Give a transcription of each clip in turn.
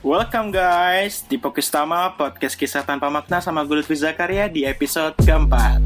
Welcome guys di Fokus Tama podcast kisah tanpa makna sama gue Lutfi Zakaria di episode keempat.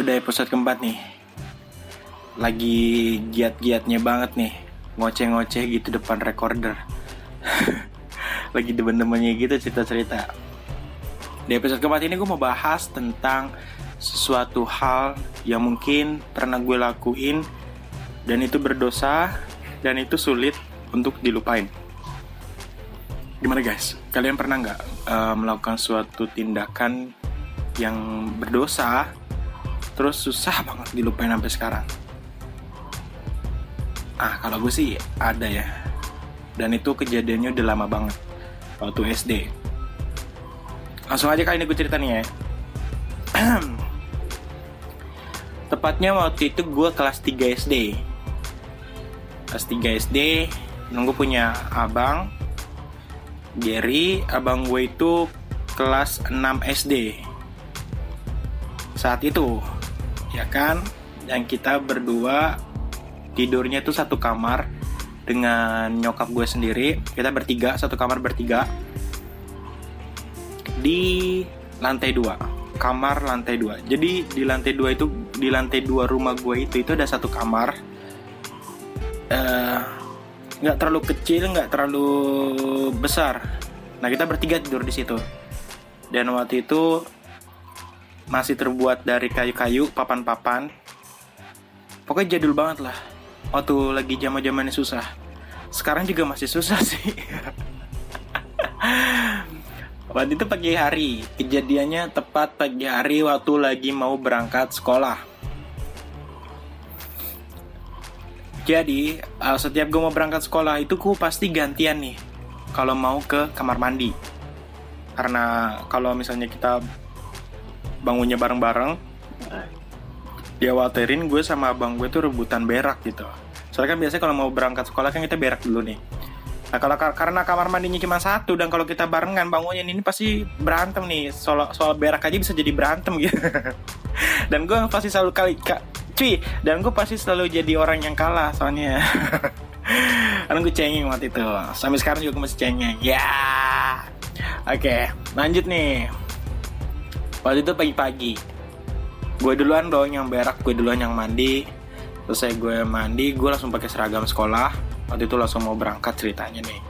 Udah episode keempat nih. Lagi giat-giatnya banget nih, ngoceh-ngoceh gitu depan recorder. Lagi demen-demennya gitu cerita-cerita. Di episode keempat ini gue mau bahas tentang sesuatu hal yang mungkin pernah gue lakuin dan itu berdosa dan itu sulit untuk dilupain. Gimana guys? Kalian pernah nggak uh, melakukan suatu tindakan yang berdosa terus susah banget dilupain sampai sekarang? Ah kalau gue sih ada ya. Dan itu kejadiannya udah lama banget waktu SD. Langsung aja kali ini gue cerita nih ya. Tepatnya waktu itu gue kelas 3 SD Kelas 3 SD Nunggu punya abang Gary Abang gue itu kelas 6 SD Saat itu Ya kan Dan kita berdua Tidurnya tuh satu kamar Dengan nyokap gue sendiri. Kita bertiga, satu kamar bertiga. Di lantai dua kamar lantai dua. Jadi di lantai dua itu di lantai dua rumah gue itu itu ada satu kamar nggak uh, terlalu kecil nggak terlalu besar. Nah kita bertiga tidur di situ. Dan waktu itu masih terbuat dari kayu-kayu, papan-papan. Pokoknya jadul banget lah. Waktu lagi zaman zamannya susah. Sekarang juga masih susah sih. Waktu itu pagi hari, kejadiannya tepat pagi hari waktu lagi mau berangkat sekolah. Jadi, uh, setiap gue mau berangkat sekolah itu gue pasti gantian nih kalau mau ke kamar mandi. Karena kalau misalnya kita bangunnya bareng-bareng, dia waterin gue sama abang gue tuh rebutan berak gitu. Soalnya kan biasanya kalau mau berangkat sekolah kan kita berak dulu nih Nah kalau karena kamar mandinya cuma satu dan kalau kita barengan bangunnya ini pasti berantem nih soal soal berak aja bisa jadi berantem gitu. dan gue pasti selalu kali kak cuy dan gue pasti selalu jadi orang yang kalah soalnya. karena gue cengeng waktu itu. Sampai sekarang juga masih cengeng. Ya. Oke okay, lanjut nih. Waktu itu pagi-pagi. Gue duluan dong yang berak gue duluan yang mandi. Selesai gue mandi gue langsung pakai seragam sekolah. Waktu itu langsung mau berangkat ceritanya nih.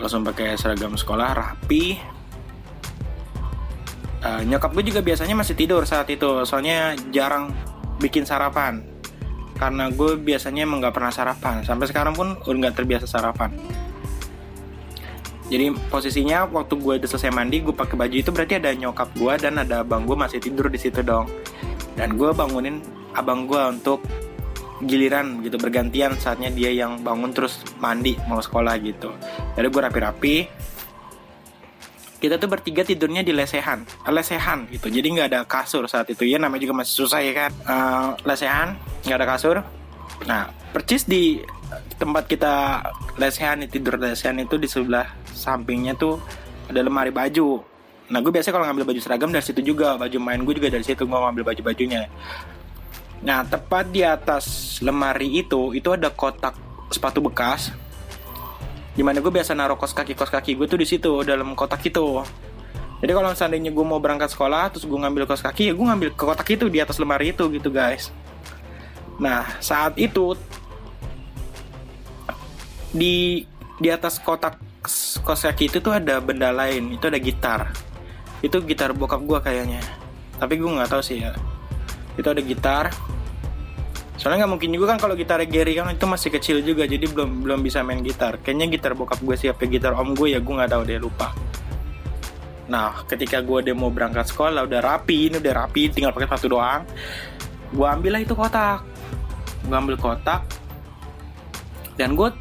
Langsung pakai seragam sekolah rapi. Uh, nyokap gue juga biasanya masih tidur saat itu. Soalnya jarang bikin sarapan. Karena gue biasanya emang gak pernah sarapan. Sampai sekarang pun udah nggak terbiasa sarapan. Jadi posisinya waktu gue udah selesai mandi gue pakai baju itu berarti ada nyokap gue dan ada abang gue masih tidur di situ dong. Dan gue bangunin abang gue untuk giliran gitu bergantian saatnya dia yang bangun terus mandi mau sekolah gitu. Jadi gue rapi-rapi kita tuh bertiga tidurnya di lesehan. Lesehan gitu. Jadi nggak ada kasur saat itu. Ya namanya juga masih susah ya kan? Uh, lesehan nggak ada kasur. Nah percis di tempat kita lesehan tidur lesehan itu di sebelah sampingnya tuh ada lemari baju. Nah gue biasa kalau ngambil baju seragam dari situ juga. Baju main gue juga dari situ gue ngambil baju bajunya. Nah, tepat di atas lemari itu, itu ada kotak sepatu bekas. Di mana gue biasa naruh kos kaki kos kaki gue tuh di situ dalam kotak itu. Jadi kalau seandainya gue mau berangkat sekolah, terus gue ngambil kos kaki, ya gue ngambil ke kotak itu di atas lemari itu gitu guys. Nah, saat itu di di atas kotak kos kaki itu tuh ada benda lain, itu ada gitar. Itu gitar bokap gue kayaknya. Tapi gue nggak tahu sih ya. Itu ada gitar, Soalnya nggak mungkin juga kan kalau gitar Gary kan itu masih kecil juga jadi belum belum bisa main gitar. Kayaknya gitar bokap gue siapa gitar om gue ya gue nggak tahu dia lupa. Nah ketika gue mau berangkat sekolah udah rapi ini udah rapi tinggal pakai satu doang. Gue ambil lah itu kotak. Gue ambil kotak dan gue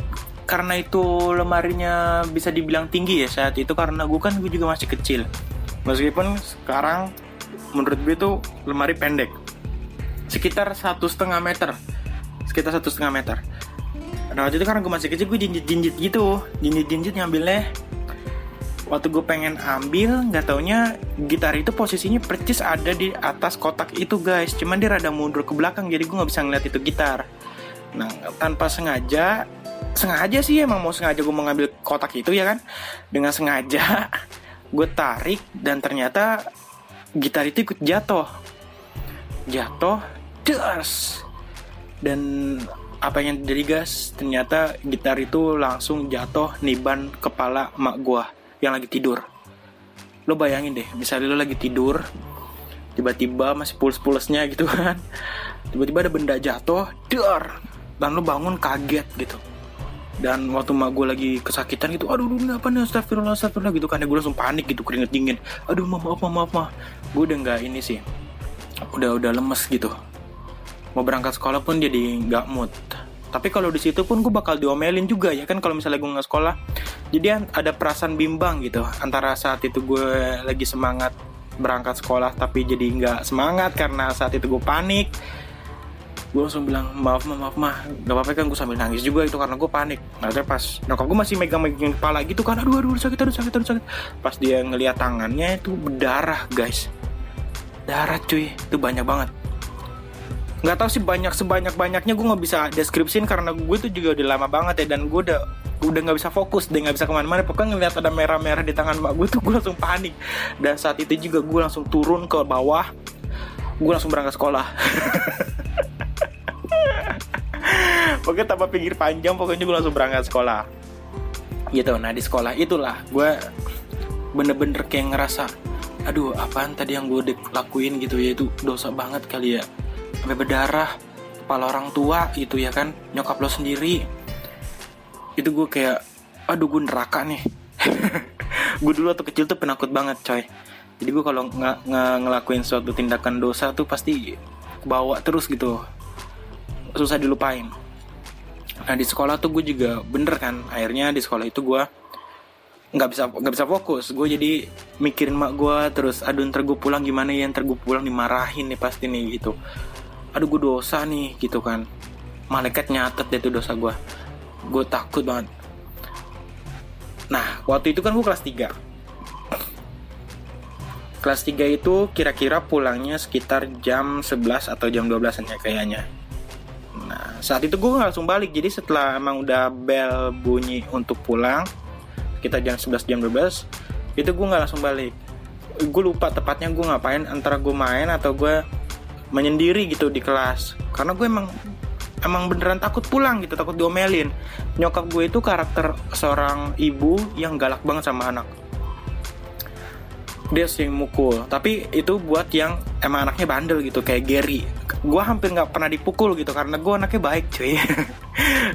karena itu lemarinya bisa dibilang tinggi ya saat itu karena gue kan gue juga masih kecil. Meskipun sekarang menurut gue itu lemari pendek sekitar satu setengah meter. Sekitar satu setengah meter. Nah waktu itu karena gue masih kecil gue jinjit jinjit gitu. Jinjit jinjit ngambilnya. Waktu gue pengen ambil nggak taunya gitar itu posisinya percis ada di atas kotak itu guys. Cuman dia rada mundur ke belakang jadi gue nggak bisa ngeliat itu gitar. Nah tanpa sengaja sengaja sih emang mau sengaja gue mau ngambil kotak itu ya kan? Dengan sengaja gue tarik dan ternyata gitar itu ikut jatuh. Jatuh das dan apa yang terjadi guys ternyata gitar itu langsung jatuh niban kepala emak gue yang lagi tidur. Lo bayangin deh misalnya lo lagi tidur tiba-tiba masih puls-pulsnya gitu kan. Tiba-tiba ada benda jatuh dar! Dan lo bangun kaget gitu. Dan waktu mak gue lagi kesakitan gitu aduh ini apa nih? Astagfirullah astagfirullah gitu kan. Gue langsung panik gitu keringet dingin aduh maaf maaf maaf maaf gue udah nggak ini sih udah udah lemes gitu mau berangkat sekolah pun jadi nggak mood. Tapi kalau di situ pun gue bakal diomelin juga ya kan? Kalau misalnya gue nggak sekolah jadi ada perasaan bimbang gitu antara saat itu gue lagi semangat berangkat sekolah tapi jadi nggak semangat karena saat itu gue panik. Gue langsung bilang maaf mah maaf mah gak apa-apa kan? Gue sambil nangis juga itu karena gue panik. Nah pas nyokap gue masih megang-megang kepala gitu aduh aduh sakit aduh sakit aduh sakit. Pas dia ngeliat tangannya itu berdarah guys. Darah cuy. Itu banyak banget nggak tahu sih banyak sebanyak banyaknya gue nggak bisa deskripsiin karena gue tuh juga udah lama banget ya dan gue udah udah nggak bisa fokus dan nggak bisa ke mana-mana. Pokoknya ngeliat ada merah-merah di tangan mak gue tuh gue langsung panik. Dan saat itu juga gue langsung turun ke bawah gue langsung berangkat sekolah. Pokoknya tanpa pinggir panjang pokoknya gue langsung berangkat sekolah. Gitu nah di sekolah itulah gue bener-bener kayak ngerasa aduh apaan tadi yang gue lakuin gitu ya? Itu dosa banget kali ya sampai berdarah kepala orang tua gitu ya kan nyokap lo sendiri. Itu gue kayak aduh gue neraka nih. Gue dulu waktu kecil tuh penakut banget coy. Jadi gue kalau nggak ngelakuin suatu tindakan dosa tuh pasti bawa terus gitu. Susah dilupain. Nah di sekolah tuh gue juga bener kan akhirnya di sekolah itu gue nggak bisa nggak bisa fokus. Gue jadi mikirin mak gue terus aduh ntar gue pulang gimana ya ntar gue pulang dimarahin nih pasti nih gitu aduh gue dosa nih gitu kan. Malaikat nyatet deh tuh dosa gue gue takut banget. Nah waktu itu kan gue kelas 3 kelas 3 itu kira-kira pulangnya sekitar jam 11 atau jam 12 ya kayaknya. Nah, saat itu gue langsung balik. Jadi setelah emang udah bel bunyi untuk pulang, kita jam 11 jam 12, itu gue nggak langsung balik. Gue lupa tepatnya gue ngapain antara gue main atau gue menyendiri gitu di kelas. Karena gue emang emang beneran takut pulang gitu, takut diomelin. Nyokap gue itu karakter seorang ibu yang galak banget sama anak. Dia sering mukul, tapi itu buat yang emang anaknya bandel gitu kayak Gary gue hampir nggak pernah dipukul gitu karena gue anaknya baik cuy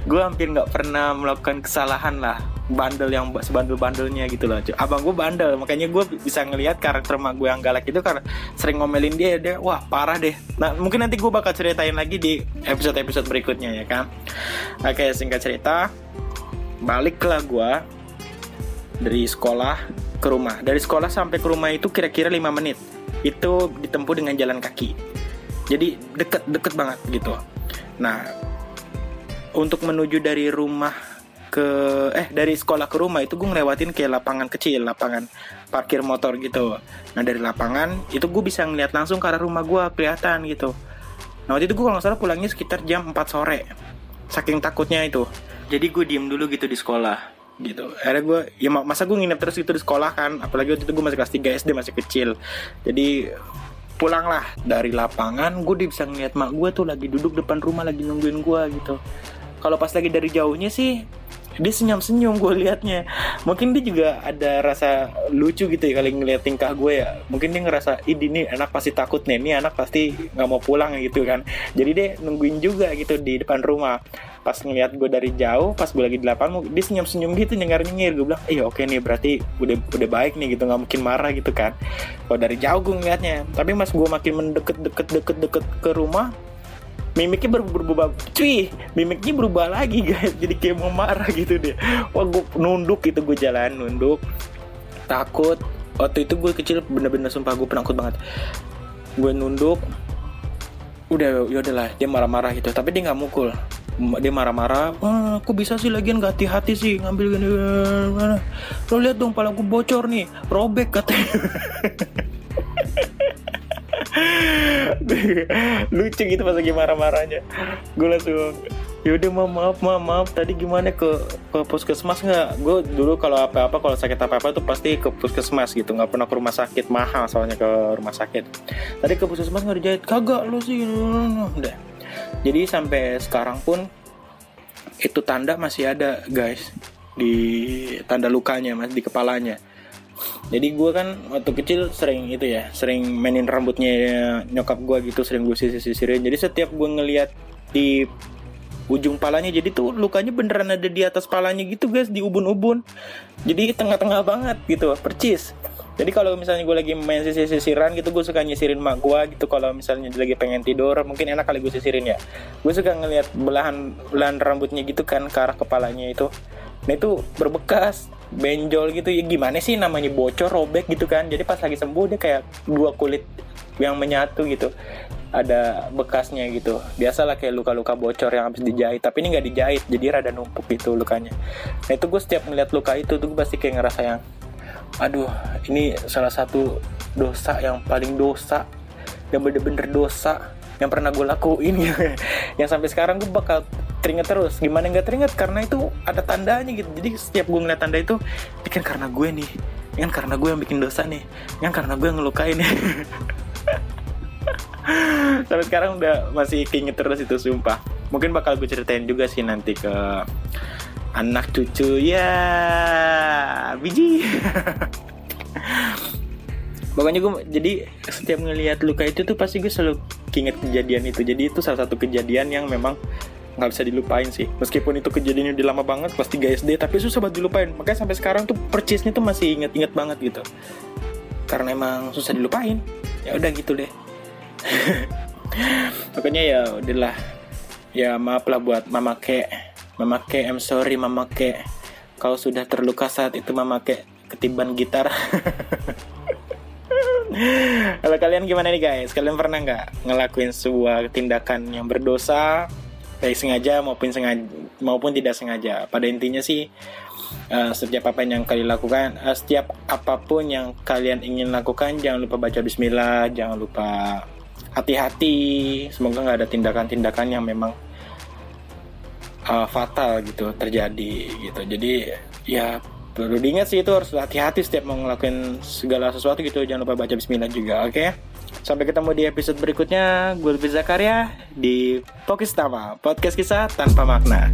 gue hampir nggak pernah melakukan kesalahan lah bandel yang sebandel bandelnya gitu loh. Abang gue bandel makanya gue bisa ngelihat karakter mak gue yang galak itu karena sering ngomelin dia dia wah parah deh. Nah mungkin nanti gue bakal ceritain lagi di episode episode berikutnya ya kan oke singkat cerita baliklah gue dari sekolah ke rumah. Dari sekolah sampai ke rumah itu kira-kira 5 menit. Itu ditempuh dengan jalan kaki. Jadi deket-deket banget gitu. Nah untuk menuju dari rumah ke eh dari sekolah ke rumah itu gue ngelewatin kayak lapangan kecil lapangan parkir motor gitu. Nah dari lapangan itu gue bisa ngeliat langsung ke arah rumah gue kelihatan gitu. Nah waktu itu gue kalau nggak salah pulangnya sekitar jam 4 sore saking takutnya itu. Jadi gue diem dulu gitu di sekolah gitu. Akhirnya gue ya masa gue nginep terus itu di sekolah kan apalagi waktu itu gue masih kelas 3 SD masih kecil. Jadi pulanglah. Dari lapangan gue bisa ngeliat mak gue tuh lagi duduk depan rumah lagi nungguin gue gitu kalau pas lagi dari jauhnya sih dia senyum-senyum gue liatnya. Mungkin dia juga ada rasa lucu gitu ya kali ngeliat tingkah gue ya. Mungkin dia ngerasa ini nih anak pasti takut nih ini anak pasti nggak mau pulang gitu kan. Jadi dia nungguin juga gitu di depan rumah. Pas ngeliat gue dari jauh pas gue lagi di lapangan dia senyum senyum gitu nyengar nyengir gue bilang iya oke nih berarti udah udah baik nih gitu nggak mungkin marah gitu kan. Kalau dari jauh gue ngeliatnya. Tapi mas gue makin mendekat deket deket deket ke rumah mimiknya berubah, berubah cuy mimiknya berubah lagi guys. Jadi kayak mau marah gitu deh. Wah gue nunduk gitu gue jalan nunduk. Takut. Waktu itu gue kecil bener-bener sumpah gue penakut banget. Gue nunduk. Udah yaudahlah dia marah-marah gitu. Tapi dia nggak mukul. Dia marah-marah ah, aku bisa sih lagian gak hati-hati sih ngambil gini lo lihat dong pala gue bocor nih. Robek katanya lucu gitu pas lagi marah-marahnya. Gue langsung yaudah maaf maaf maaf maaf. Tadi gimana? Ke ke puskesmas nggak? Gue dulu kalau apa apa kalau sakit apa apa tuh pasti ke puskesmas gitu. Nggak pernah ke rumah sakit mahal soalnya ke rumah sakit. Tadi ke puskesmas nggak dijahit? Kagak lu sih. Udah. Jadi sampai sekarang pun itu tanda masih ada guys di tanda lukanya mas di kepalanya jadi gue kan waktu kecil sering itu ya sering mainin rambutnya nyokap gue gitu sering gue sisir-sisirin. Jadi setiap gue ngeliat di ujung palanya jadi tuh lukanya beneran ada di atas palanya gitu guys di ubun-ubun. Jadi tengah-tengah banget gitu percis. Jadi kalau misalnya gue lagi main sisir-sisiran gitu gue suka nyisirin mak gue gitu. Kalau misalnya lagi pengen tidur mungkin enak kali gue sisirin ya. Gue suka ngeliat belahan belahan rambutnya gitu kan ke arah kepalanya itu nah itu berbekas benjol gitu. Ya gimana sih namanya bocor robek gitu kan. Jadi pas lagi sembuh dia kayak dua kulit yang menyatu gitu. Ada bekasnya gitu. Biasalah kayak luka-luka bocor yang habis dijahit. Tapi ini nggak dijahit jadi rada numpuk gitu lukanya. Nah itu gue setiap melihat luka itu tuh gue pasti kayak ngerasa yang aduh ini salah satu dosa yang paling dosa. Yang bener-bener dosa yang pernah gue lakuin. Ya yang sampai sekarang gue bakal teringat terus. Gimana nggak teringat? Karena itu ada tandanya gitu. Jadi setiap gue ngeliat tanda itu bikin karena gue nih. Kan karena gue yang bikin dosa nih. Yang karena gue yang ngelukain nih. Sampai sekarang udah masih keinget terus itu sumpah. Mungkin bakal gue ceritain juga sih nanti ke anak cucu. Ya biji. Pokoknya gue jadi setiap ngelihat luka itu tuh pasti gue selalu keinget kejadian itu. Jadi itu salah satu kejadian yang memang nggak bisa dilupain sih. Meskipun itu kejadiannya udah lama banget pasti gak SD tapi susah banget dilupain. Makanya sampai sekarang tuh percisnya tuh masih inget-inget banget gitu. Karena emang susah dilupain. Ya udah gitu deh. Pokoknya ya udahlah. Ya maaf lah buat mama ke. Mama ke I'm sorry mama ke. Kau sudah terluka saat itu mama ke. Ketiban gitar. Kalau kalian gimana nih guys? Kalian pernah nggak ngelakuin sebuah tindakan yang berdosa baik sengaja maupun sengaja maupun tidak sengaja. Pada intinya sih uh, setiap apa yang kalian lakukan uh, setiap apa pun yang kalian ingin lakukan jangan lupa baca Bismillah jangan lupa hati-hati. Semoga nggak ada tindakan-tindakan yang memang uh, fatal gitu terjadi gitu. Jadi ya perlu diingat sih itu harus hati-hati setiap mau ngelakuin segala sesuatu gitu. Jangan lupa baca Bismillah juga oke? okay? Sampai ketemu di episode berikutnya. Gue Zakaria di Pokis Tama podcast kisah tanpa makna